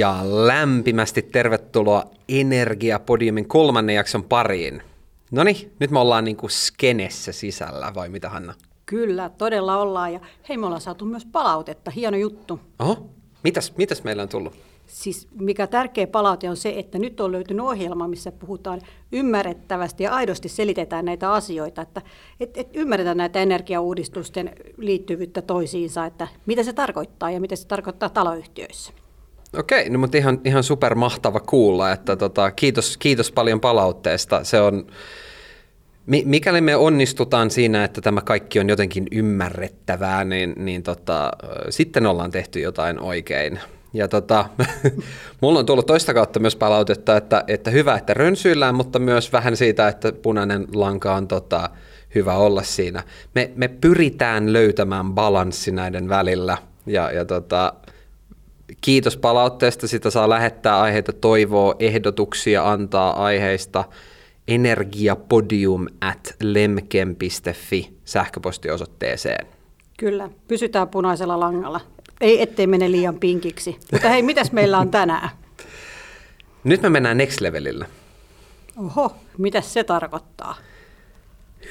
Ja lämpimästi tervetuloa Energiapodiumin kolmannen jakson pariin. No niin, nyt me ollaan niinku skenessä sisällä, vai mitä Hanna? Kyllä, todella ollaan. Ja hei, me ollaan saatu myös palautetta. Hieno juttu. Oho, mitäs, mitäs meillä on tullut? Siis mikä tärkeä palaute on se, että nyt on löytynyt ohjelma, missä puhutaan ymmärrettävästi ja aidosti selitetään näitä asioita, että et, et ymmärretään näitä energiauudistusten liittyvyyttä toisiinsa, että mitä se tarkoittaa ja mitä se tarkoittaa taloyhtiöissä. Okei, no mutta ihan, ihan super mahtava kuulla, että tota, kiitos, kiitos paljon palautteesta. Se on, mikäli me onnistutaan siinä, että tämä kaikki on jotenkin ymmärrettävää, niin, niin tota, sitten ollaan tehty jotain oikein. Ja tota, mulla on tullut toista kautta myös palautetta, että, että hyvä, että rönsyillään, mutta myös vähän siitä, että punainen lanka on tota, hyvä olla siinä. Me, me pyritään löytämään balanssi näiden välillä ja, ja tota, kiitos palautteesta, sitä saa lähettää aiheita, toivoa, ehdotuksia, antaa aiheista energiapodium at lemkem.fi sähköpostiosoitteeseen. Kyllä, pysytään punaisella langalla. Ei, ettei mene liian pinkiksi. Mutta hei, mitäs meillä on tänään? Nyt me mennään next levelillä. Oho, mitä se tarkoittaa?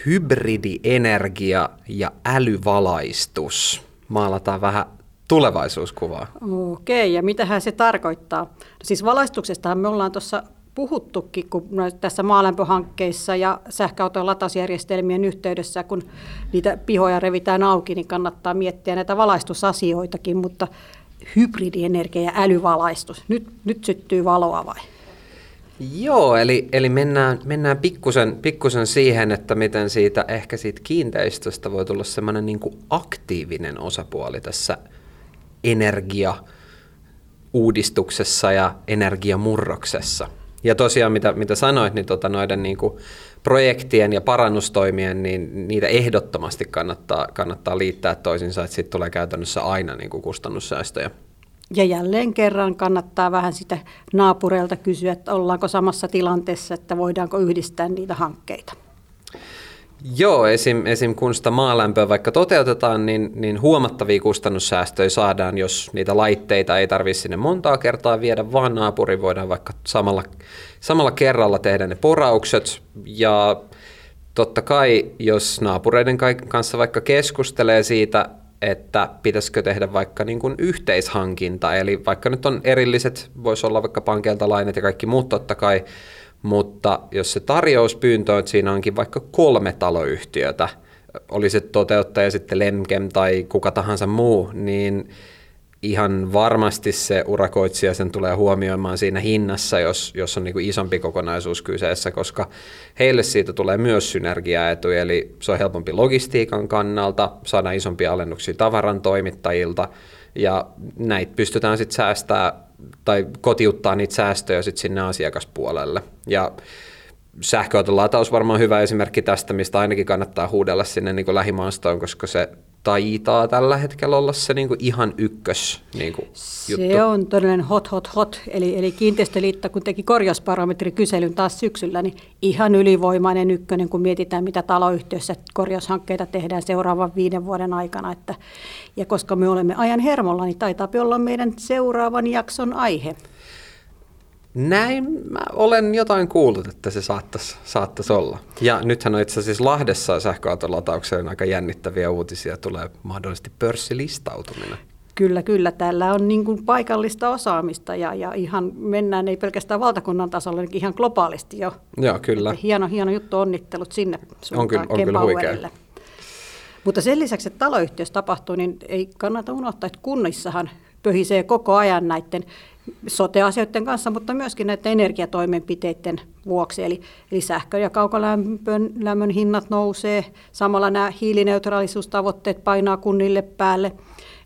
Hybridienergia ja älyvalaistus. Maalataan vähän tulevaisuuskuvaa. Okei, ja mitähän se tarkoittaa? No siis valaistuksestahan me ollaan tuossa puhuttukin, kun tässä maalämpöhankkeissa ja sähköauton latausjärjestelmien yhteydessä, kun niitä pihoja revitään auki, niin kannattaa miettiä näitä valaistusasioitakin, mutta hybridienergia ja älyvalaistus, nyt, nyt syttyy valoa vai? Joo, eli, eli mennään, mennään pikkusen, pikkusen siihen, että miten siitä ehkä siitä kiinteistöstä voi tulla semmoinen niin aktiivinen osapuoli tässä energia uudistuksessa ja energiamurroksessa. Ja tosiaan, mitä, mitä sanoit, niin tota noiden niin kuin projektien ja parannustoimien, niin niitä ehdottomasti kannattaa, kannattaa liittää toisinsa, että sitten tulee käytännössä aina niin kuin kustannussäästöjä. Ja jälleen kerran kannattaa vähän sitä naapureilta kysyä, että ollaanko samassa tilanteessa, että voidaanko yhdistää niitä hankkeita. Joo, esim, esim. kun sitä maalämpöä vaikka toteutetaan, niin, niin huomattavia kustannussäästöjä saadaan, jos niitä laitteita ei tarvitse sinne montaa kertaa viedä, vaan naapuri voidaan vaikka samalla, samalla kerralla tehdä ne poraukset. Ja totta kai, jos naapureiden kanssa vaikka keskustelee siitä, että pitäisikö tehdä vaikka niin kuin yhteishankinta, eli vaikka nyt on erilliset, voisi olla vaikka pankeilta lainat ja kaikki muut totta kai, mutta jos se tarjouspyyntö on, että siinä onkin vaikka kolme taloyhtiötä, oli se toteuttaja sitten Lemkem tai kuka tahansa muu, niin ihan varmasti se urakoitsija sen tulee huomioimaan siinä hinnassa, jos, jos on niin isompi kokonaisuus kyseessä, koska heille siitä tulee myös synergiaetuja, eli se on helpompi logistiikan kannalta, saada isompia alennuksia tavaran toimittajilta, ja näitä pystytään sitten säästää tai kotiuttaa niitä säästöjä sitten sinne asiakaspuolelle. Ja sähköauton lataus varmaan hyvä esimerkki tästä, mistä ainakin kannattaa huudella sinne niin lähimaastoon, koska se taitaa tällä hetkellä olla se niin kuin ihan ykkös niin kuin juttu. Se on todellinen hot, hot, hot. Eli, eli kiinteistöliitto, kun teki korjausbarometrikyselyn taas syksyllä, niin ihan ylivoimainen ykkönen, kun mietitään, mitä taloyhtiössä korjaushankkeita tehdään seuraavan viiden vuoden aikana. Että, ja koska me olemme ajan hermolla, niin taitaa olla meidän seuraavan jakson aihe. Näin mä olen jotain kuullut, että se saattaisi, saattaisi olla. Ja nythän on itse asiassa Lahdessa sähköautolataukseen aika jännittäviä uutisia. Tulee mahdollisesti pörssilistautuminen. Kyllä, kyllä. Täällä on niin kuin paikallista osaamista ja, ja ihan mennään ei pelkästään valtakunnan tasolla, niin ihan globaalisti jo. Joo, kyllä. Että hieno, hieno juttu, onnittelut sinne On kyllä, on kyllä huikea. Mutta sen lisäksi, että taloyhtiössä tapahtuu, niin ei kannata unohtaa, että kunnissahan pöhisee koko ajan näiden sote-asioiden kanssa, mutta myöskin näiden energiatoimenpiteiden vuoksi. Eli, eli sähkö- ja kaukolämmön lämmön hinnat nousee, samalla nämä hiilineutraalisuustavoitteet painaa kunnille päälle.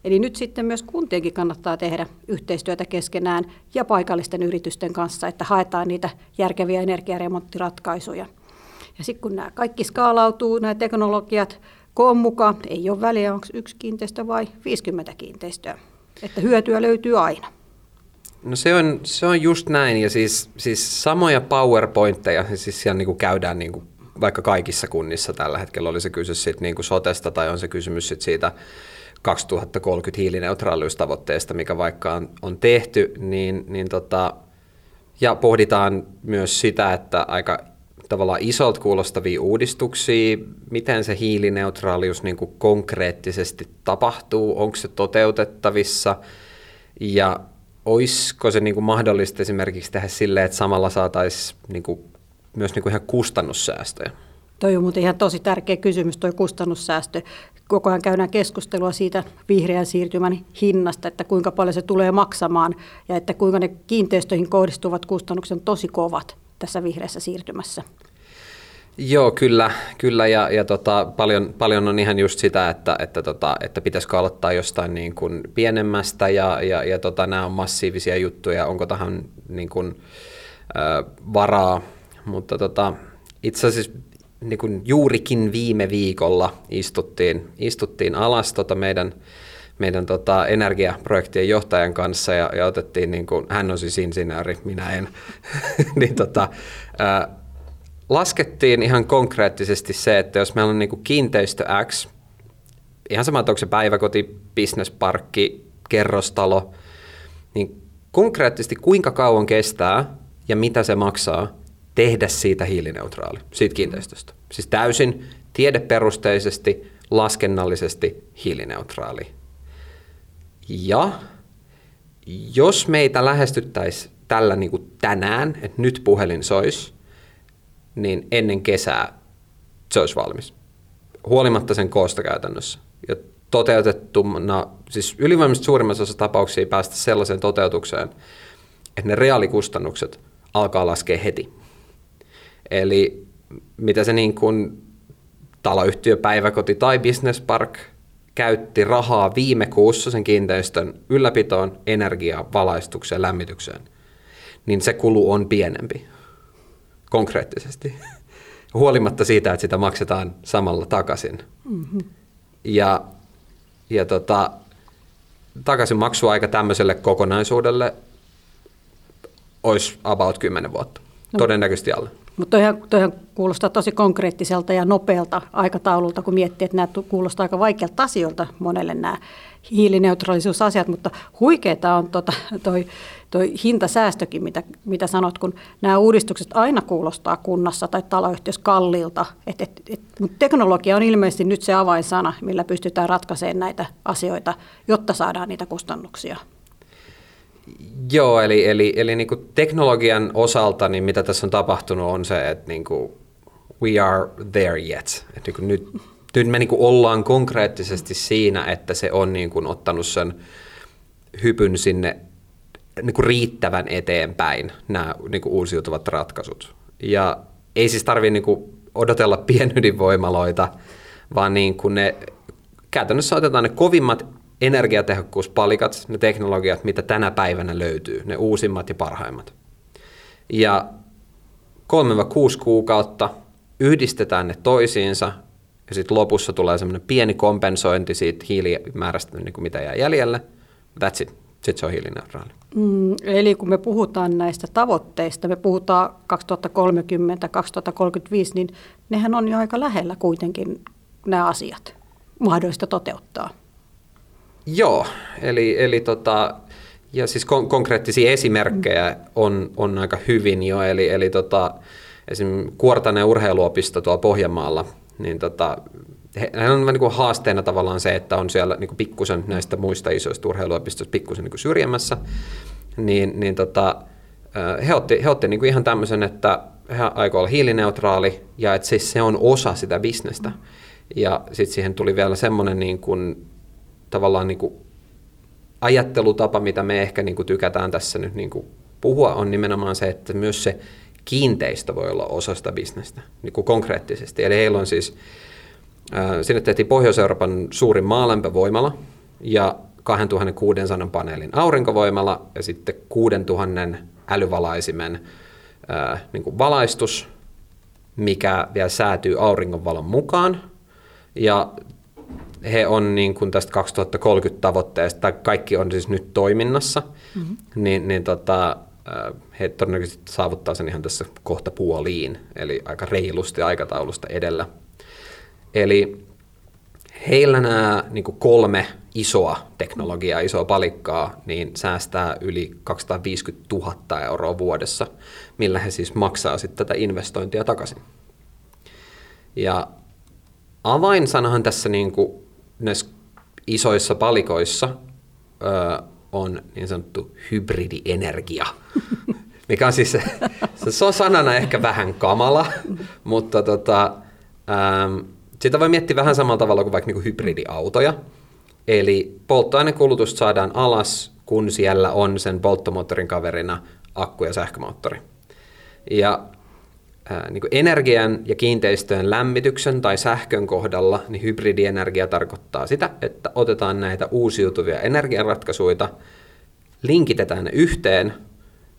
Eli nyt sitten myös kuntienkin kannattaa tehdä yhteistyötä keskenään ja paikallisten yritysten kanssa, että haetaan niitä järkeviä energiaremonttiratkaisuja. Ja sitten kun nämä kaikki skaalautuu, nämä teknologiat koon mukaan, ei ole väliä, onko yksi kiinteistö vai 50 kiinteistöä. Että hyötyä löytyy aina. No se on, se on just näin, ja siis, siis samoja PowerPointteja, siis siellä niin kuin käydään niin kuin vaikka kaikissa kunnissa tällä hetkellä, oli se kysymys siitä niin kuin sotesta tai on se kysymys sit siitä 2030 hiilineutraaliustavoitteesta, mikä vaikka on, on tehty, niin, niin tota, ja pohditaan myös sitä, että aika tavallaan isolta kuulostavia uudistuksia, miten se hiilineutraalius niin kuin konkreettisesti tapahtuu, onko se toteutettavissa ja olisiko se niin kuin mahdollista esimerkiksi tehdä silleen, että samalla saataisiin niin kuin, myös niin kuin ihan kustannussäästöjä? Toi on muuten ihan tosi tärkeä kysymys, tuo kustannussäästö. Koko ajan käydään keskustelua siitä vihreän siirtymän hinnasta, että kuinka paljon se tulee maksamaan ja että kuinka ne kiinteistöihin kohdistuvat kustannukset on tosi kovat tässä vihreässä siirtymässä. Joo, kyllä, kyllä ja, ja tota, paljon, paljon on ihan just sitä, että, että, tota, että pitäisikö aloittaa jostain niin kuin pienemmästä ja, ja, ja tota, nämä on massiivisia juttuja, onko tähän niin kuin, ö, varaa, mutta tota, itse asiassa niin kuin juurikin viime viikolla istuttiin, istuttiin alas tota meidän, meidän tota energiaprojektien johtajan kanssa ja, ja otettiin, niin kuin, hän on siis insinööri, minä en, niin tota, ää, laskettiin ihan konkreettisesti se, että jos meillä on niin kuin kiinteistö X, ihan sama, onko se päiväkoti, bisnesparkki, kerrostalo, niin konkreettisesti kuinka kauan kestää ja mitä se maksaa tehdä siitä hiilineutraali, siitä kiinteistöstä. Siis täysin tiedeperusteisesti, laskennallisesti hiilineutraali. Ja jos meitä lähestyttäisiin tällä niin kuin tänään, että nyt puhelin sois, niin ennen kesää se olisi valmis. Huolimatta sen koosta käytännössä. Ja toteutettuna, siis ylivoimaisesti suurimmassa osassa tapauksia päästä sellaiseen toteutukseen, että ne reaalikustannukset alkaa laskea heti. Eli mitä se niin kuin taloyhtiö, päiväkoti tai business park käytti rahaa viime kuussa sen kiinteistön ylläpitoon, energiaan, valaistukseen, lämmitykseen, niin se kulu on pienempi konkreettisesti, huolimatta siitä, että sitä maksetaan samalla takaisin. Mm-hmm. Ja, ja tota, takaisin maksuaika tämmöiselle kokonaisuudelle olisi about 10 vuotta, no. todennäköisesti alle. Mutta toihan, toihan kuulostaa tosi konkreettiselta ja nopealta aikataululta, kun miettii, että nämä kuulostaa aika vaikealta asioilta monelle nämä hiilineutraalisuusasiat, mutta huikeeta on tota, toi, toi hintasäästökin, mitä, mitä sanot, kun nämä uudistukset aina kuulostaa kunnassa tai taloyhtiössä kalliilta. Et, et, et, mutta teknologia on ilmeisesti nyt se avainsana, millä pystytään ratkaisemaan näitä asioita, jotta saadaan niitä kustannuksia Joo, eli, eli, eli niin kuin teknologian osalta, niin mitä tässä on tapahtunut on se, että niin kuin we are there yet. Että niin kuin nyt, nyt me niin kuin ollaan konkreettisesti siinä, että se on niin kuin ottanut sen hypyn sinne niin kuin riittävän eteenpäin, nämä niin kuin uusiutuvat ratkaisut. Ja ei siis tarvitse niin odotella pienydinvoimaloita, vaan niin kuin ne, käytännössä otetaan ne kovimmat energiatehokkuuspalikat, ne teknologiat, mitä tänä päivänä löytyy, ne uusimmat ja parhaimmat. Ja 3-6 kuukautta yhdistetään ne toisiinsa ja sitten lopussa tulee semmoinen pieni kompensointi siitä hiilimäärästä, niin kuin mitä jää jäljelle. That's it. Sitten se on hiilineutraali. Mm, eli kun me puhutaan näistä tavoitteista, me puhutaan 2030, 2035, niin nehän on jo aika lähellä kuitenkin nämä asiat mahdollista toteuttaa. Joo, eli, eli tota, ja siis kon- konkreettisia esimerkkejä on, on aika hyvin jo, eli, eli tota, esim. Kuortanen urheiluopisto tuolla Pohjanmaalla, niin tota, he, on niin kuin haasteena tavallaan se, että on siellä niin kuin pikkusen näistä muista isoista urheiluopistoista pikkusen niin syrjemmässä, niin, niin tota, he otti, he otti niin kuin ihan tämmöisen, että he aikoo olla hiilineutraali ja että siis se on osa sitä bisnestä. Ja sitten siihen tuli vielä semmoinen niin kuin tavallaan niin kuin ajattelutapa, mitä me ehkä niin kuin tykätään tässä nyt niin kuin puhua, on nimenomaan se, että myös se kiinteistö voi olla osa sitä bisnestä niin kuin konkreettisesti. Eli heillä on siis, sinne tehtiin Pohjois-Euroopan suurin maalämpövoimala ja 2600 paneelin aurinkovoimala ja sitten 6000 älyvalaisimen äh, niin kuin valaistus, mikä vielä säätyy auringonvalon mukaan. Ja he on niin kuin tästä 2030 tavoitteesta, tai kaikki on siis nyt toiminnassa, mm-hmm. niin, niin tota, he todennäköisesti saavuttaa sen ihan tässä kohta puoliin, eli aika reilusti aikataulusta edellä. Eli heillä nämä niin kolme isoa teknologiaa, isoa palikkaa, niin säästää yli 250 000 euroa vuodessa, millä he siis maksaa sitten tätä investointia takaisin. Ja avainsanahan tässä niin kuin näissä isoissa palikoissa ö, on niin sanottu hybridienergia, mikä on siis, se on sanana ehkä vähän kamala, mutta tota, ähm, sitä voi miettiä vähän samalla tavalla kuin vaikka niin kuin hybridiautoja. Eli polttoainekulutusta saadaan alas, kun siellä on sen polttomoottorin kaverina akku- ja sähkömoottori. Ja ää, niin energian ja kiinteistöjen lämmityksen tai sähkön kohdalla niin hybridienergia tarkoittaa sitä, että otetaan näitä uusiutuvia energiaratkaisuja, linkitetään ne yhteen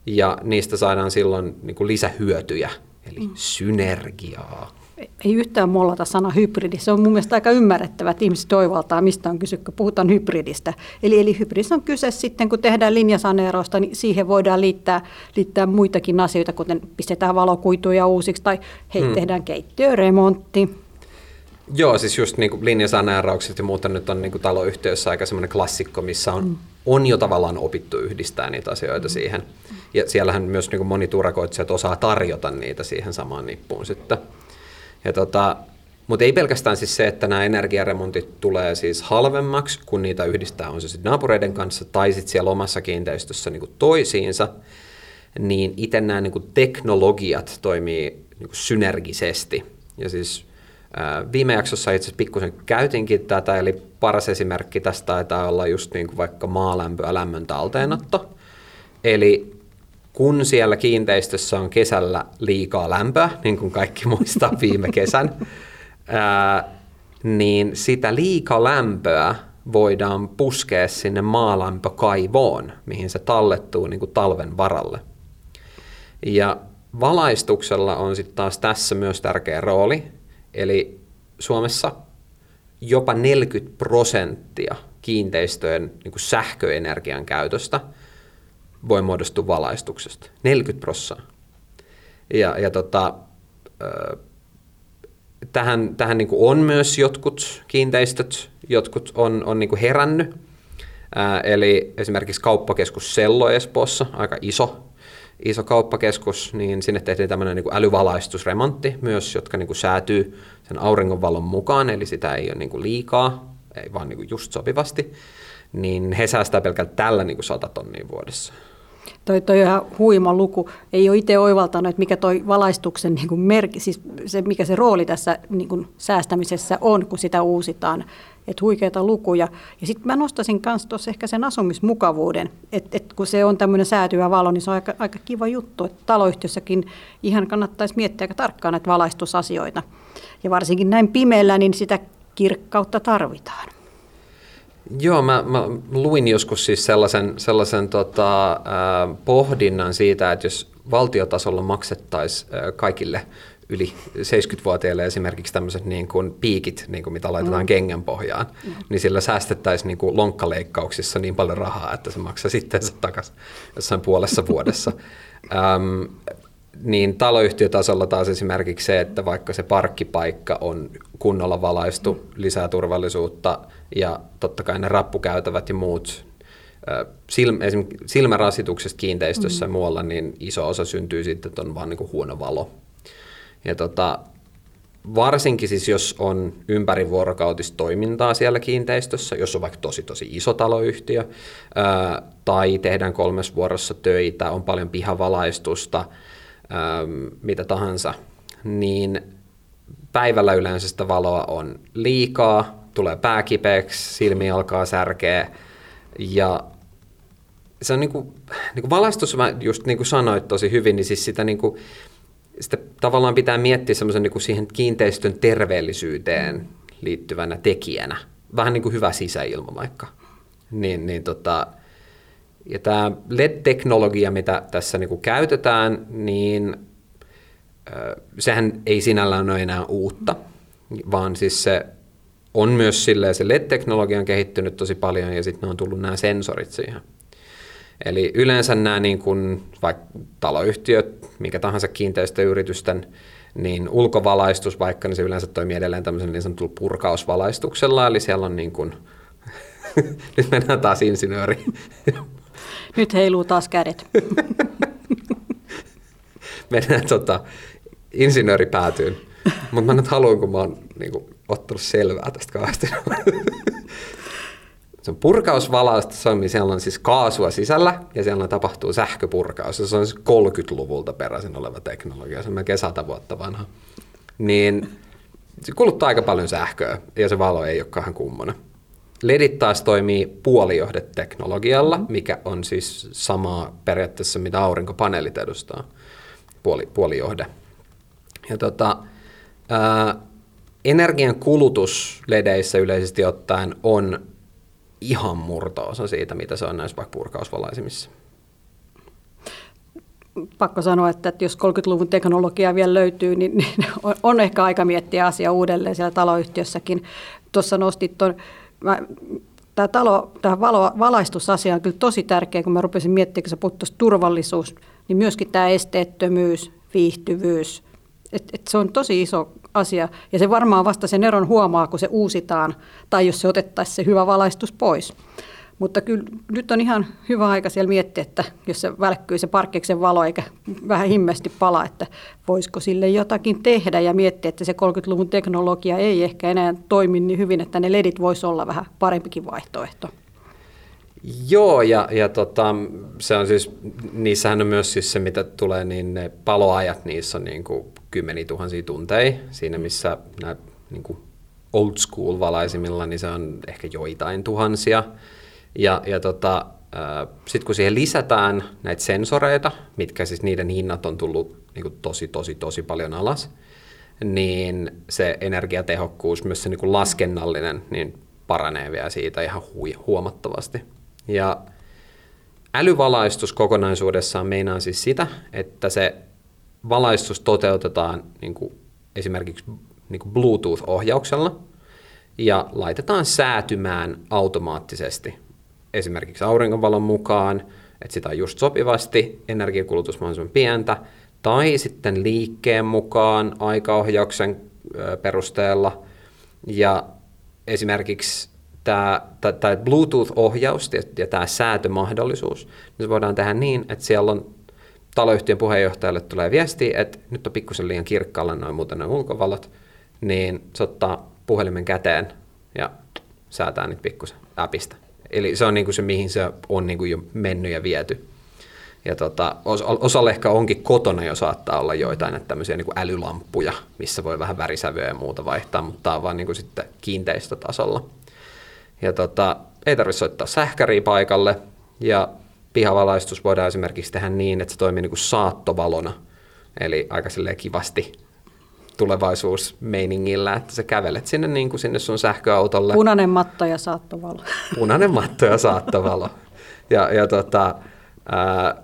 ja niistä saadaan silloin niin kuin lisähyötyjä, eli mm. synergiaa ei yhtään mollata sana hybridi. Se on mun mielestä aika ymmärrettävä, että ihmiset toivaltaa, mistä on kyse, kun puhutaan hybridistä. Eli, eli hybridissä on kyse sitten, kun tehdään linjasaneerausta, niin siihen voidaan liittää, liittää muitakin asioita, kuten pistetään valokuituja uusiksi tai hei, hmm. tehdään keittiöremontti. Joo, siis just niin linjasaneeraukset ja muuta nyt on niin kuin taloyhtiössä aika semmoinen klassikko, missä on, hmm. on jo tavallaan opittu yhdistää niitä asioita hmm. siihen. Ja siellähän myös niin kuin moni turakoitsijat osaa tarjota niitä siihen samaan nippuun sitten. Ja tota, mutta ei pelkästään siis se, että nämä energiaremontit tulee siis halvemmaksi, kun niitä yhdistää on se sitten naapureiden kanssa tai sitten siellä omassa kiinteistössä niin toisiinsa, niin itse nämä niin teknologiat toimii niin synergisesti. Ja siis ää, viime jaksossa itse asiassa pikkusen käytinkin tätä, eli paras esimerkki tästä taitaa olla just niin kuin vaikka maalämpö ja lämmön talteenotto. Eli kun siellä kiinteistössä on kesällä liikaa lämpöä, niin kuin kaikki muistaa viime kesän, ää, niin sitä liikalämpöä voidaan puskea sinne maalämpökaivoon, mihin se tallettuu niin kuin talven varalle. Ja valaistuksella on sitten taas tässä myös tärkeä rooli, eli Suomessa jopa 40 prosenttia kiinteistöjen niin kuin sähköenergian käytöstä – voi muodostua valaistuksesta. 40 prosenttia. Ja, ja tota, tähän, tähän niin on myös jotkut kiinteistöt, jotkut on, on niin herännyt. Ää, eli esimerkiksi kauppakeskus Sello Espoossa, aika iso, iso kauppakeskus, niin sinne tehtiin tämmöinen niin älyvalaistusremontti myös, jotka niin säätyy sen auringonvalon mukaan, eli sitä ei ole niin liikaa, ei vaan niin just sopivasti, niin he säästää pelkällä tällä niin 100 tonnia vuodessa. Toi, toi on ihan huima luku. Ei ole itse oivaltanut, että mikä toi valaistuksen niin merki, siis se, mikä se rooli tässä niin kuin säästämisessä on, kun sitä uusitaan. Että huikeita lukuja. Ja sitten mä nostaisin myös tuossa ehkä sen asumismukavuuden, että et kun se on tämmöinen säätyvä valo, niin se on aika, aika kiva juttu, että taloyhtiössäkin ihan kannattaisi miettiä aika tarkkaan näitä valaistusasioita. Ja varsinkin näin pimeällä, niin sitä kirkkautta tarvitaan. Joo, mä, mä luin joskus siis sellaisen, sellaisen tota, äh, pohdinnan siitä, että jos valtiotasolla maksettaisiin äh, kaikille yli 70-vuotiaille esimerkiksi tämmöiset niin kuin piikit, niin kuin mitä laitetaan mm. kengän pohjaan, mm. niin sillä säästettäisiin niin kuin lonkkaleikkauksissa niin paljon rahaa, että se maksaa sitten takaisin jossain puolessa vuodessa. Ähm, niin taloyhtiötasolla taas esimerkiksi se, että vaikka se parkkipaikka on kunnolla valaistu, lisää turvallisuutta ja totta kai ne rappukäytävät ja muut silmä, silmärasituksesta kiinteistössä mm. muualla, niin iso osa syntyy sitten, että on vaan niin kuin huono valo. Ja tota, varsinkin siis jos on ympärivuorokautista toimintaa siellä kiinteistössä, jos on vaikka tosi tosi iso taloyhtiö, ää, tai tehdään kolmes vuorossa töitä, on paljon pihavalaistusta, mitä tahansa, niin päivällä yleensä sitä valoa on liikaa, tulee pääkipeäksi, silmi alkaa särkeä ja se on niinku, niinku valaistus, just niin kuin sanoit tosi hyvin, niin siis sitä, niinku, sitä tavallaan pitää miettiä semmoisen niinku siihen kiinteistön terveellisyyteen liittyvänä tekijänä. Vähän niin kuin hyvä sisäilma vaikka. Niin, niin tota, ja tämä LED-teknologia, mitä tässä niin kuin käytetään, niin sehän ei sinällään ole enää uutta, vaan siis se on myös silleen, se LED-teknologia on kehittynyt tosi paljon ja sitten on tullut nämä sensorit siihen. Eli yleensä nämä niin kuin, vaikka taloyhtiöt, mikä tahansa kiinteistöyritysten niin ulkovalaistus vaikka, niin se yleensä toimii edelleen tämmöisen niin sanotulla purkausvalaistuksella, eli siellä on niin kuin, nyt mennään taas insinööri. Nyt heiluu taas kädet. mennään tota, insinööri päätyyn. Mutta mä nyt haluan, kun mä oon niin kuin, ottanut selvää tästä kauheasti. se on purkausvalausta, se on, siellä on siis kaasua sisällä ja siellä tapahtuu sähköpurkaus. Se on siis 30-luvulta peräisin oleva teknologia, se on melkein sata vuotta vanha. Niin se kuluttaa aika paljon sähköä ja se valo ei ole kahden kummonen. LEDit taas toimii puolijohdeteknologialla, mikä on siis samaa periaatteessa, mitä aurinkopaneelit edustaa, puoli, puolijohde. Ja tota, ää, energian kulutus LEDeissä yleisesti ottaen on ihan murto-osa siitä, mitä se on näissä vaikka purkausvalaisimissa. Pakko sanoa, että jos 30-luvun teknologiaa vielä löytyy, niin, niin on ehkä aika miettiä asia uudelleen siellä taloyhtiössäkin. Tuossa nostit tuon, tämä, talo, tämä valo, valaistusasia on kyllä tosi tärkeä, kun mä rupesin miettimään, kun sä puhut turvallisuus, niin myöskin tämä esteettömyys, viihtyvyys, et, et se on tosi iso asia. Ja se varmaan vasta sen eron huomaa, kun se uusitaan tai jos se otettaisiin se hyvä valaistus pois. Mutta kyllä nyt on ihan hyvä aika siellä miettiä, että jos se välkkyy se parkkiksen valo eikä vähän himmesti pala, että voisiko sille jotakin tehdä ja miettiä, että se 30-luvun teknologia ei ehkä enää toimi niin hyvin, että ne ledit voisi olla vähän parempikin vaihtoehto. Joo, ja, ja tota, se on siis, niissähän on myös siis se, mitä tulee, niin ne paloajat, niissä on niin kuin kymmeniä tuhansia tunteja. Siinä missä nämä niin old school valaisimilla, niin se on ehkä joitain tuhansia. Ja, ja tota, sitten kun siihen lisätään näitä sensoreita, mitkä siis niiden hinnat on tullut niin kuin tosi, tosi, tosi paljon alas, niin se energiatehokkuus, myös se niin kuin laskennallinen, niin paranee vielä siitä ihan huomattavasti. Ja älyvalaistus kokonaisuudessaan meinaa siis sitä, että se valaistus toteutetaan niin kuin esimerkiksi niin kuin Bluetooth-ohjauksella ja laitetaan säätymään automaattisesti esimerkiksi auringonvalon mukaan, että sitä on just sopivasti, energiakulutus mahdollisimman pientä, tai sitten liikkeen mukaan aikaohjauksen perusteella. Ja esimerkiksi tämä, tämä Bluetooth-ohjaus ja tämä säätömahdollisuus, niin se voidaan tehdä niin, että siellä on taloyhtiön puheenjohtajalle tulee viesti, että nyt on pikkusen liian kirkkaalla noin muuten noin ulkovalot, niin se ottaa puhelimen käteen ja säätää niitä pikkusen appista. Eli se on niin kuin se, mihin se on niin kuin jo mennyt ja viety. Ja tota, osalla ehkä onkin kotona jo saattaa olla joitain että tämmöisiä niin kuin älylamppuja, missä voi vähän värisävyä ja muuta vaihtaa, mutta tämä on vaan niin kuin sitten kiinteistötasolla. Ja tota, ei tarvitse soittaa sähkäriä paikalle ja pihavalaistus voidaan esimerkiksi tehdä niin, että se toimii niin kuin saattovalona, eli aika kivasti tulevaisuusmeiningillä, että sä kävelet sinne, niin kuin sinne sun sähköautolle. Punainen matto ja saattovalo. Punainen matto ja saattovalo. Ja, ja tota, ää,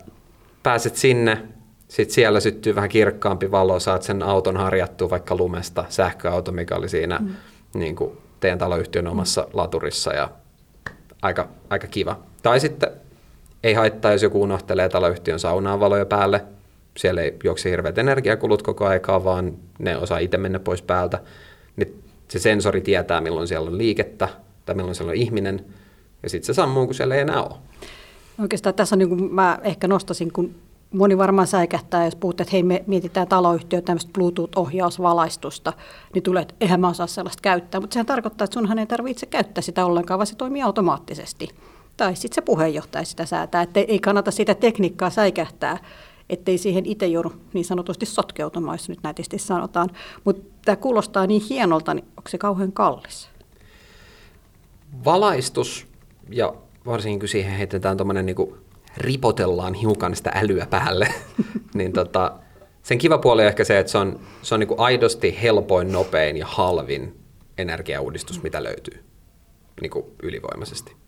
pääset sinne, sitten siellä syttyy vähän kirkkaampi valo, saat sen auton harjattua vaikka lumesta, sähköauto, mikä oli siinä mm. niin kuin teidän taloyhtiön omassa mm. laturissa ja aika, aika kiva. Tai sitten ei haittaa, jos joku unohtelee taloyhtiön saunaan valoja päälle. Siellä ei juokse hirveät energiakulut koko aikaa, vaan ne osaa itse mennä pois päältä. Nyt se sensori tietää, milloin siellä on liikettä tai milloin siellä on ihminen, ja sitten se sammuu, kun siellä ei enää ole. Oikeastaan tässä on niin kuin mä ehkä nostasin, kun moni varmaan säikähtää, jos puhutte, että hei me mietitään taloyhtiö tämmöistä Bluetooth-ohjausvalaistusta, niin tulee, että eihän mä osaa sellaista käyttää. Mutta sehän tarkoittaa, että sunhan ei tarvitse käyttää sitä ollenkaan, vaan se toimii automaattisesti tai sitten se puheenjohtaja sitä säätää. Että ei kannata sitä tekniikkaa säikähtää, ettei siihen itse joudu niin sanotusti sotkeutumaan, jos nyt nätisti sanotaan. Mutta tämä kuulostaa niin hienolta, niin onko se kauhean kallis? Valaistus ja varsinkin kun siihen heitetään tuommoinen niin ripotellaan hiukan sitä älyä päälle, niin tota, sen kiva puoli on ehkä se, että se on, se on niin aidosti helpoin, nopein ja halvin energiauudistus, mitä löytyy niin ylivoimaisesti.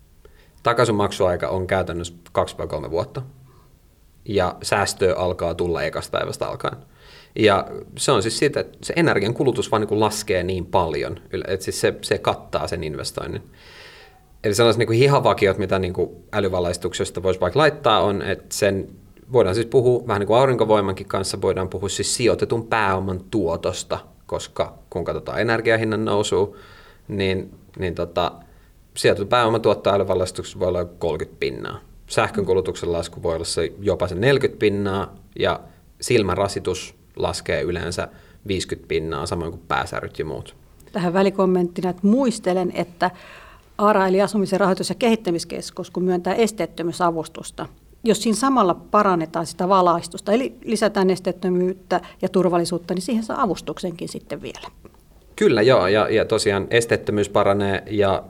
Takaisinmaksuaika on käytännössä 2-3 vuotta ja säästö alkaa tulla ekasta päivästä alkaen. Ja se on siis siitä, että se energian kulutus vaan niin laskee niin paljon, että siis se, se kattaa sen investoinnin. Eli sellaiset niin hihavakiot, mitä niin älyvalaistuksesta voisi vaikka laittaa, on, että sen voidaan siis puhua, vähän niin kuin aurinkovoimankin kanssa, voidaan puhua siis sijoitetun pääoman tuotosta, koska kun katsotaan energiahinnan nousua, niin, niin tota, sijoitetun pääoman tuottaa älyvalaistuksessa voi olla 30 pinnaa. Sähkön kulutuksen lasku voi olla se jopa se 40 pinnaa, ja silmärasitus laskee yleensä 50 pinnaa, samoin kuin pääsäryt ja muut. Tähän välikommenttina, että muistelen, että ARA eli Asumisen rahoitus- ja kehittämiskeskus, kun myöntää esteettömyysavustusta, jos siinä samalla parannetaan sitä valaistusta, eli lisätään esteettömyyttä ja turvallisuutta, niin siihen saa avustuksenkin sitten vielä. Kyllä joo, ja, ja tosiaan esteettömyys paranee ja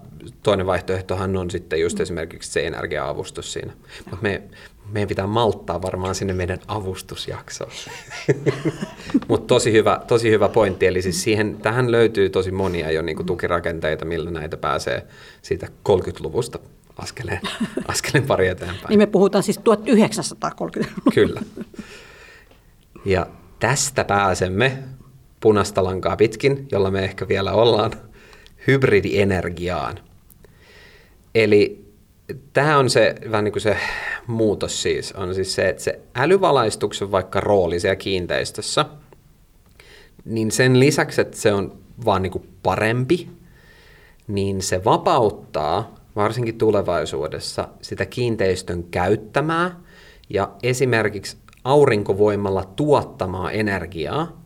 toinen vaihtoehtohan on sitten just esimerkiksi se energia-avustus siinä. Mutta me, meidän pitää malttaa varmaan sinne meidän avustusjaksoon. Mutta tosi hyvä, tosi hyvä pointti, eli siis siihen, tähän löytyy tosi monia jo niin kuin tukirakenteita, millä näitä pääsee siitä 30-luvusta askeleen, askeleen pari eteenpäin. Niin me puhutaan siis 1930 Kyllä. Ja tästä pääsemme punaista lankaa pitkin, jolla me ehkä vielä ollaan, hybridienergiaan. Eli tämä on se vähän niin kuin se muutos siis, on siis se, että se älyvalaistuksen vaikka rooli siellä kiinteistössä, niin sen lisäksi, että se on vaan niin kuin parempi, niin se vapauttaa varsinkin tulevaisuudessa sitä kiinteistön käyttämää ja esimerkiksi aurinkovoimalla tuottamaa energiaa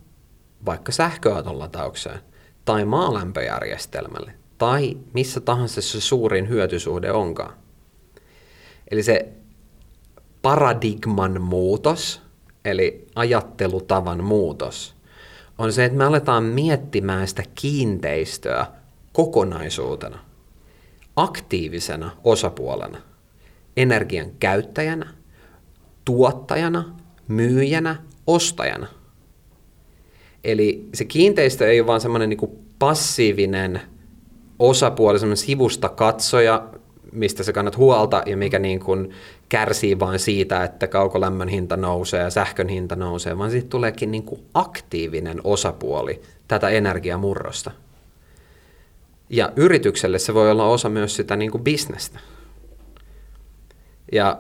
vaikka sähköauton lataukseen tai maalämpöjärjestelmälle tai missä tahansa se suurin hyötysuhde onkaan. Eli se paradigman muutos, eli ajattelutavan muutos, on se, että me aletaan miettimään sitä kiinteistöä kokonaisuutena, aktiivisena osapuolena, energian käyttäjänä, tuottajana, myyjänä, ostajana. Eli se kiinteistö ei ole vaan semmoinen niin passiivinen osapuoli, semmoinen sivusta katsoja, mistä sä kannat huolta ja mikä niin kuin kärsii vain siitä, että kaukolämmön hinta nousee ja sähkön hinta nousee, vaan siitä tuleekin niin kuin aktiivinen osapuoli tätä energiamurrosta. Ja yritykselle se voi olla osa myös sitä niin kuin bisnestä. Ja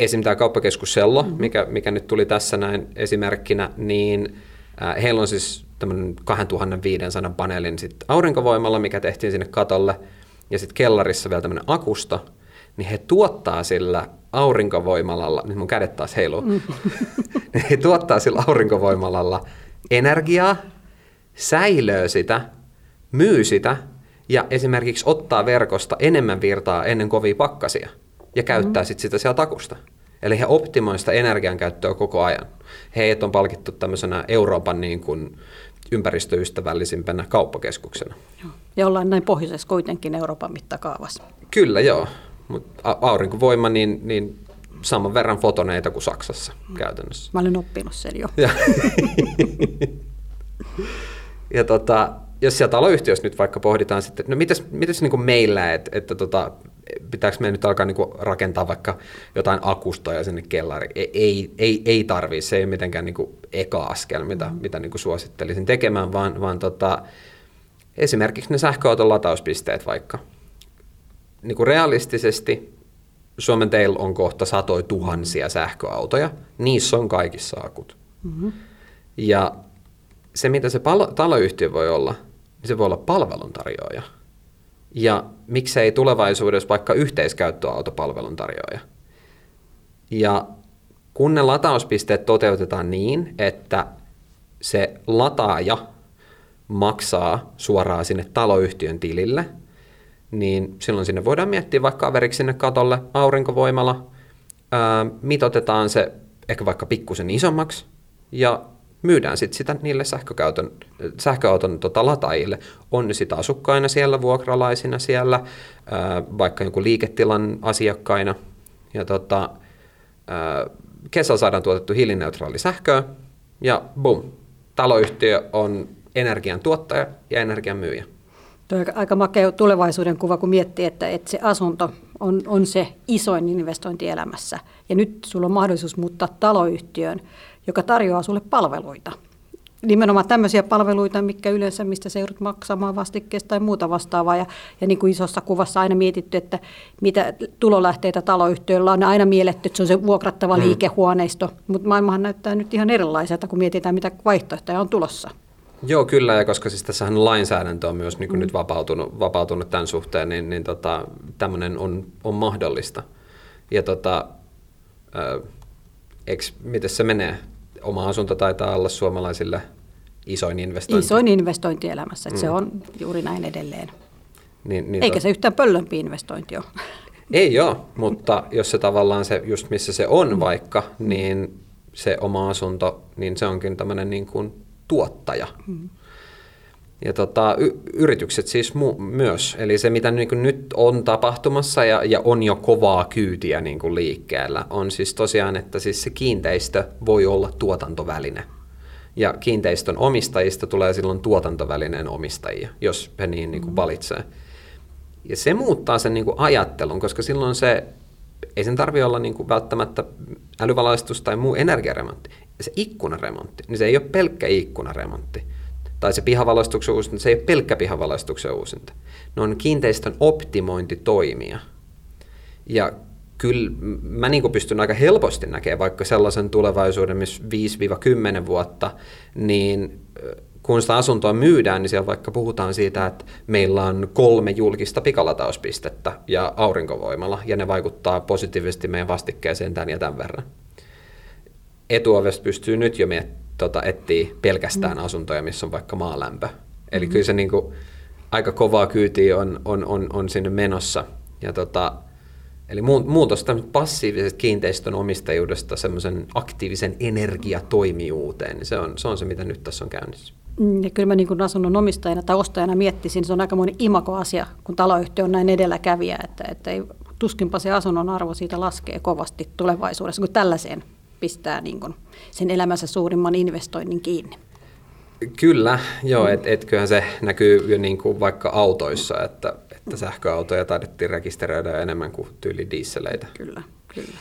esim. tämä kauppakeskus Sello, mm-hmm. mikä, mikä nyt tuli tässä näin esimerkkinä, niin heillä on siis tämmöinen 2500 paneelin sit aurinkovoimalla, mikä tehtiin sinne katolle, ja sitten kellarissa vielä tämmöinen akusta, niin he tuottaa sillä aurinkovoimalalla, nyt mun kädet taas heiluu, mm. he tuottaa sillä aurinkovoimalalla energiaa, säilöö sitä, myy sitä ja esimerkiksi ottaa verkosta enemmän virtaa ennen kovia pakkasia ja käyttää mm. sit sitä sieltä takusta. Eli he optimoivat sitä energiankäyttöä koko ajan. Heidät on palkittu tämmöisenä Euroopan niin kuin ympäristöystävällisimpänä kauppakeskuksena. Ja ollaan näin pohjoisessa kuitenkin Euroopan mittakaavassa. Kyllä joo, mutta aurinkovoima niin, niin saman verran fotoneita kuin Saksassa mm. käytännössä. Mä olen oppinut sen jo. Ja, ja tota, jos siellä taloyhtiössä nyt vaikka pohditaan sitten, no mitäs, mitäs niin kuin meillä, että, että tota, pitääkö meidän nyt alkaa niin kuin rakentaa vaikka jotain akustoja sinne kellariin? Ei, ei, ei, ei tarvii, se ei ole mitenkään niin kuin eka askel, mitä, mm. mitä niin kuin suosittelisin tekemään, vaan, vaan tota, esimerkiksi ne sähköauton latauspisteet vaikka. Niin kuin realistisesti Suomen teillä on kohta satoi tuhansia sähköautoja, niissä on kaikissa akut. Mm-hmm. Ja se, mitä se palo- taloyhtiö voi olla, niin se voi olla palveluntarjoaja. Ja miksei tulevaisuudessa vaikka yhteiskäyttöautopalvelun tarjoaja. Ja kun ne latauspisteet toteutetaan niin, että se lataaja maksaa suoraan sinne taloyhtiön tilille, niin silloin sinne voidaan miettiä vaikka kaveriksi sinne katolle aurinkovoimalla, ää, mitotetaan se ehkä vaikka pikkusen isommaksi ja myydään sitten sitä niille sähköauton, sähköauton tota, lataajille. On ne sitä asukkaina siellä, vuokralaisina siellä, ää, vaikka jonkun liiketilan asiakkaina. Ja tota, ää, kesällä saadaan tuotettu hiilineutraali sähköä ja bum, taloyhtiö on energian tuottaja ja energian myyjä. Tuo on aika makea tulevaisuuden kuva, kun miettii, että, että se asunto on, on se isoin investointi elämässä. Ja nyt sulla on mahdollisuus muuttaa taloyhtiöön, joka tarjoaa sulle palveluita. nimenomaan tämmöisiä palveluita, mikä yleensä, mistä se joudut maksamaan vastikkeesta tai muuta vastaavaa. Ja, ja niin kuin isossa kuvassa aina mietitty, että mitä tulolähteitä taloyhtiöllä on aina mielletty, että se on se vuokrattava mm. liikehuoneisto. Mutta maailmahan näyttää nyt ihan erilaiselta, kun mietitään, mitä vaihtoehtoja on tulossa. Joo, kyllä, ja koska siis tässähän lainsäädäntö on myös niin mm. nyt vapautunut, vapautunut tämän suhteen, niin, niin tota, tämmöinen on, on mahdollista. Ja tota, äh, miten se menee? Oma asunto taitaa olla suomalaisille isoin investointi. Isoin investointi elämässä, että mm. se on juuri näin edelleen. Niin, niin Eikä to... se yhtään pöllömpi investointi ole. Ei ole, mutta jos se tavallaan se, just missä se on mm. vaikka, niin se oma asunto, niin se onkin tämmöinen niin kuin tuottaja. Mm. Ja tota, y- yritykset siis mu- myös, eli se mitä niin kuin nyt on tapahtumassa ja, ja on jo kovaa kyytiä niin kuin liikkeellä, on siis tosiaan, että siis se kiinteistö voi olla tuotantoväline. Ja kiinteistön omistajista tulee silloin tuotantovälineen omistajia, jos he niin, niin kuin mm. valitsee. Ja se muuttaa sen niin kuin ajattelun, koska silloin se, ei sen tarvitse olla niin kuin välttämättä älyvalaistus tai muu energiaremontti. Se ikkunaremontti, niin se ei ole pelkkä ikkunaremontti. Tai se pihavalaistuksen uusinta, se ei ole pelkkä pihavalaistuksen uusinta. Ne on kiinteistön optimointitoimia. Ja kyllä mä niin pystyn aika helposti näkemään vaikka sellaisen tulevaisuuden, missä 5-10 vuotta, niin kun sitä asuntoa myydään, niin siellä vaikka puhutaan siitä, että meillä on kolme julkista pikalataupistettä ja aurinkovoimalla, ja ne vaikuttaa positiivisesti meidän vastikkeeseen tämän ja tämän verran. Etuovesta pystyy nyt jo miet, tota, etsiä pelkästään mm. asuntoja, missä on vaikka maalämpö. Eli mm. kyllä se niin kuin, aika kovaa kyytiä on, on, on, on sinne menossa. Ja tota, Eli muutos passiivisesta kiinteistön omistajuudesta semmoisen aktiivisen energiatoimijuuteen, niin se on, se on se, mitä nyt tässä on käynnissä. Mm, ja kyllä mä niin kuin asunnon omistajana tai ostajana miettisin, se on aika moni imakoasia, kun taloyhtiö on näin edelläkävijä, että, että ei, tuskinpa se asunnon arvo siitä laskee kovasti tulevaisuudessa, kun tällaiseen pistää niin kuin sen elämänsä suurimman investoinnin kiinni. Kyllä, joo, mm. että et kyllähän se näkyy jo niin kuin vaikka autoissa, että, että sähköautoja taidettiin rekisteröidä enemmän kuin tyyli dieseleitä. Kyllä, kyllä.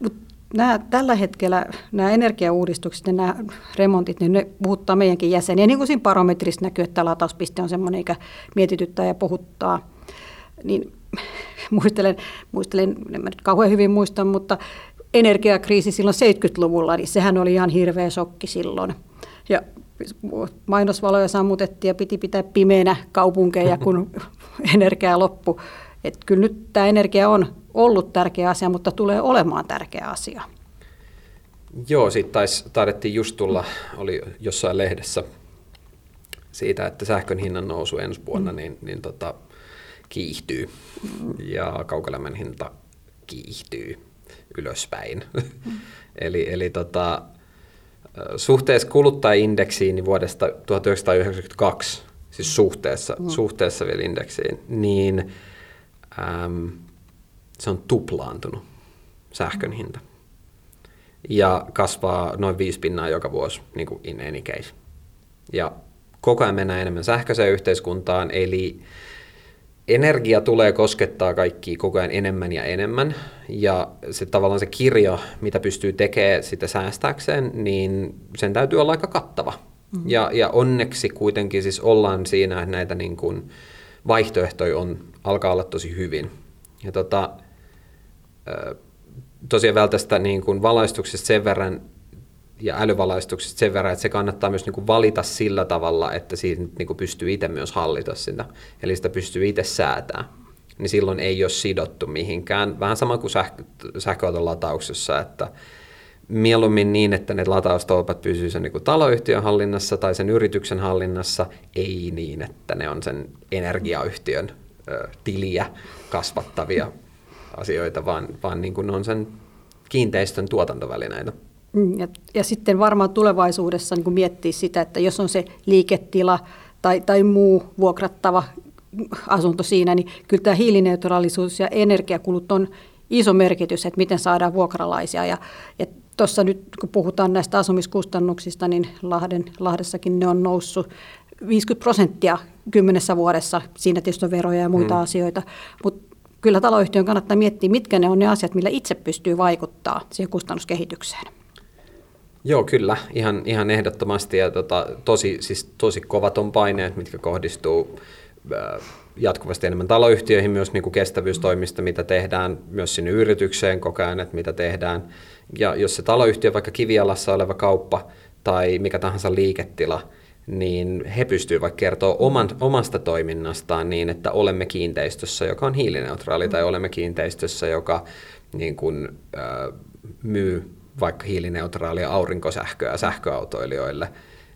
Mut nämä, tällä hetkellä nämä energiauudistukset ja nämä remontit, niin ne puhuttaa meidänkin jäseniä. Niin kuin siinä barometrissa näkyy, että latauspiste on semmoinen, eikä mietityttää ja puhuttaa. Niin muistelen, muistelen, en mä nyt kauhean hyvin muista, mutta energiakriisi silloin 70-luvulla, niin sehän oli ihan hirveä shokki silloin. Ja mainosvaloja sammutettiin ja piti pitää pimeänä kaupunkeja, kun energia loppui. Että kyllä nyt tämä energia on ollut tärkeä asia, mutta tulee olemaan tärkeä asia. Joo, siitä tais, taidettiin just tulla, oli jossain lehdessä siitä, että sähkön hinnan nousu ensi vuonna mm. niin, niin tota, kiihtyy mm. ja kaukolämmön hinta kiihtyy ylöspäin. Mm. eli eli tota, suhteessa kuluttajaindeksiin niin vuodesta 1992, siis suhteessa, mm. suhteessa vielä indeksiin, niin äm, se on tuplaantunut sähkön mm. hinta. Ja kasvaa noin viisi pinnaa joka vuosi, niin kuin in any case. Ja koko ajan mennään enemmän sähköiseen yhteiskuntaan, eli energia tulee koskettaa kaikki koko ajan enemmän ja enemmän, ja se tavallaan se kirjo, mitä pystyy tekemään sitä säästääkseen, niin sen täytyy olla aika kattava. Mm-hmm. Ja, ja onneksi kuitenkin siis ollaan siinä, että näitä niin kuin vaihtoehtoja on, alkaa olla tosi hyvin. Ja tota, tosiaan vielä tästä niin kuin valaistuksesta sen verran, ja älyvalaistuksesta sen verran, että se kannattaa myös niin kuin valita sillä tavalla, että siitä niin kuin pystyy itse myös hallita sitä. Eli sitä pystyy itse säätämään. Niin silloin ei ole sidottu mihinkään. Vähän sama kuin sähkö, sähköauton latauksessa, että mieluummin niin, että ne lataustolpat pysyy sen niin taloyhtiön hallinnassa tai sen yrityksen hallinnassa, ei niin, että ne on sen energiayhtiön ö, tiliä kasvattavia asioita, vaan, vaan niin kuin ne on sen kiinteistön tuotantovälineitä. Mm, ja, ja sitten varmaan tulevaisuudessa niin miettiä sitä, että jos on se liiketila tai, tai muu vuokrattava asunto siinä, niin kyllä tämä hiilineutraalisuus ja energiakulut on iso merkitys, että miten saadaan vuokralaisia. Ja, ja tuossa nyt kun puhutaan näistä asumiskustannuksista, niin Lahden, Lahdessakin ne on noussut 50 prosenttia kymmenessä vuodessa. Siinä tietysti on veroja ja muita mm. asioita, mutta kyllä taloyhtiön kannattaa miettiä, mitkä ne on ne asiat, millä itse pystyy vaikuttaa siihen kustannuskehitykseen. Joo, kyllä, ihan, ihan ehdottomasti. Ja tota, tosi, siis tosi kovat on paineet, mitkä kohdistuu äh, jatkuvasti enemmän taloyhtiöihin, myös niin kuin kestävyystoimista, mitä tehdään, myös sinne yritykseen koko ajan, että mitä tehdään. Ja jos se taloyhtiö, vaikka kivialassa oleva kauppa tai mikä tahansa liiketila, niin he pystyvät vaikka kertoa oman, omasta toiminnastaan niin, että olemme kiinteistössä, joka on hiilineutraali, tai olemme kiinteistössä, joka niin kuin, äh, myy vaikka hiilineutraalia aurinkosähköä sähköautoilijoille,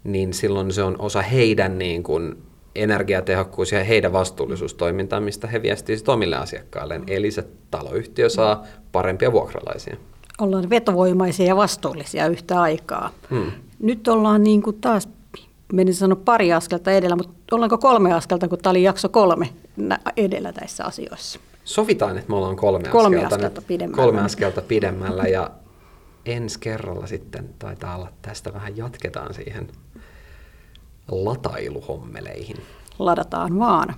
niin silloin se on osa heidän niin kuin, energiatehokkuus ja heidän vastuullisuustoimintaa, mistä he viestivät omille asiakkailleen. Eli se taloyhtiö saa parempia vuokralaisia. Ollaan vetovoimaisia ja vastuullisia yhtä aikaa. Hmm. Nyt ollaan niin kuin taas, menin sanoa pari askelta edellä, mutta ollaanko kolme askelta, kun tämä oli jakso kolme edellä tässä asioissa? Sovitaan, että me ollaan kolme, kolme askelta, askelta pidemmällä. kolme askelta pidemmällä ja ensi kerralla sitten taitaa olla tästä vähän jatketaan siihen latailuhommeleihin. Ladataan vaan.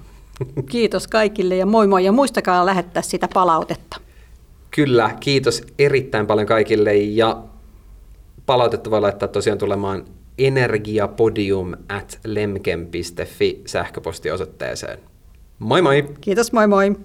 Kiitos kaikille ja moi moi ja muistakaa lähettää sitä palautetta. Kyllä, kiitos erittäin paljon kaikille ja palautetta voi laittaa tosiaan tulemaan energiapodium at lemken.fi sähköpostiosoitteeseen. Moi moi! Kiitos, moi moi!